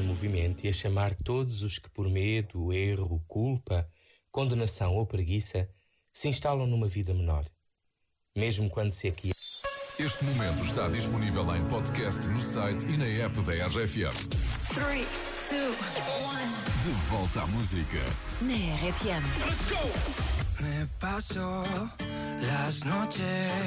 em movimento e a chamar todos os que por medo, erro, culpa, condenação ou preguiça se instalam numa vida menor. Mesmo quando se aqui. Este momento está disponível em podcast no site e na app da RFM. 3, 2, 1. De volta à música. Na RFM. Me paso las noches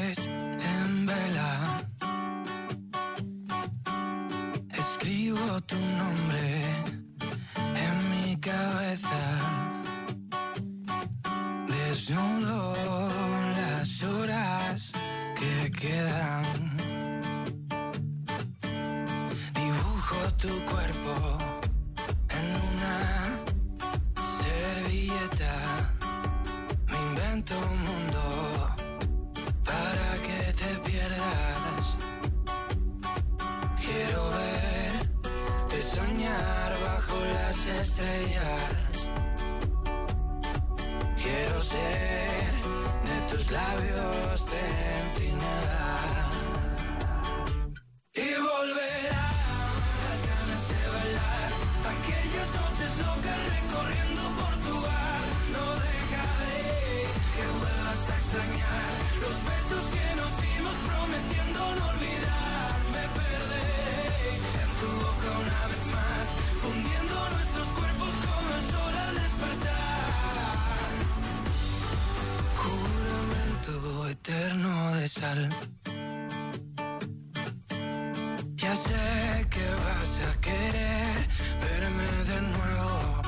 Un mundo para que te pierdas. Quiero verte soñar bajo las estrellas. Quiero ser de tus labios centinela. Eterno de sal. Ya sé que vas a querer verme de nuevo.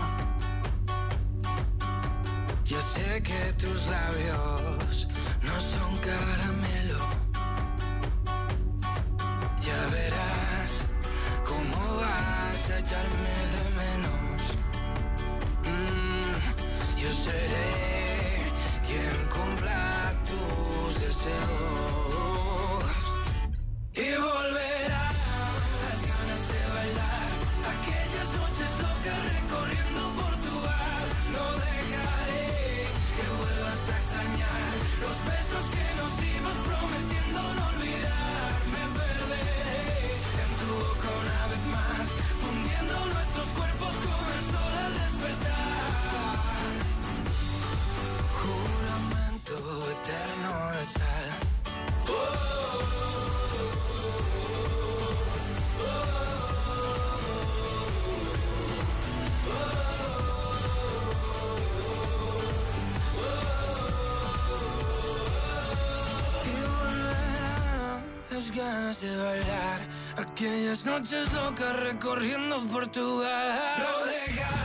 Ya sé que tus labios no son caramelo. Ganas de bailar aquellas noches locas recorriendo Portugal. No dejaré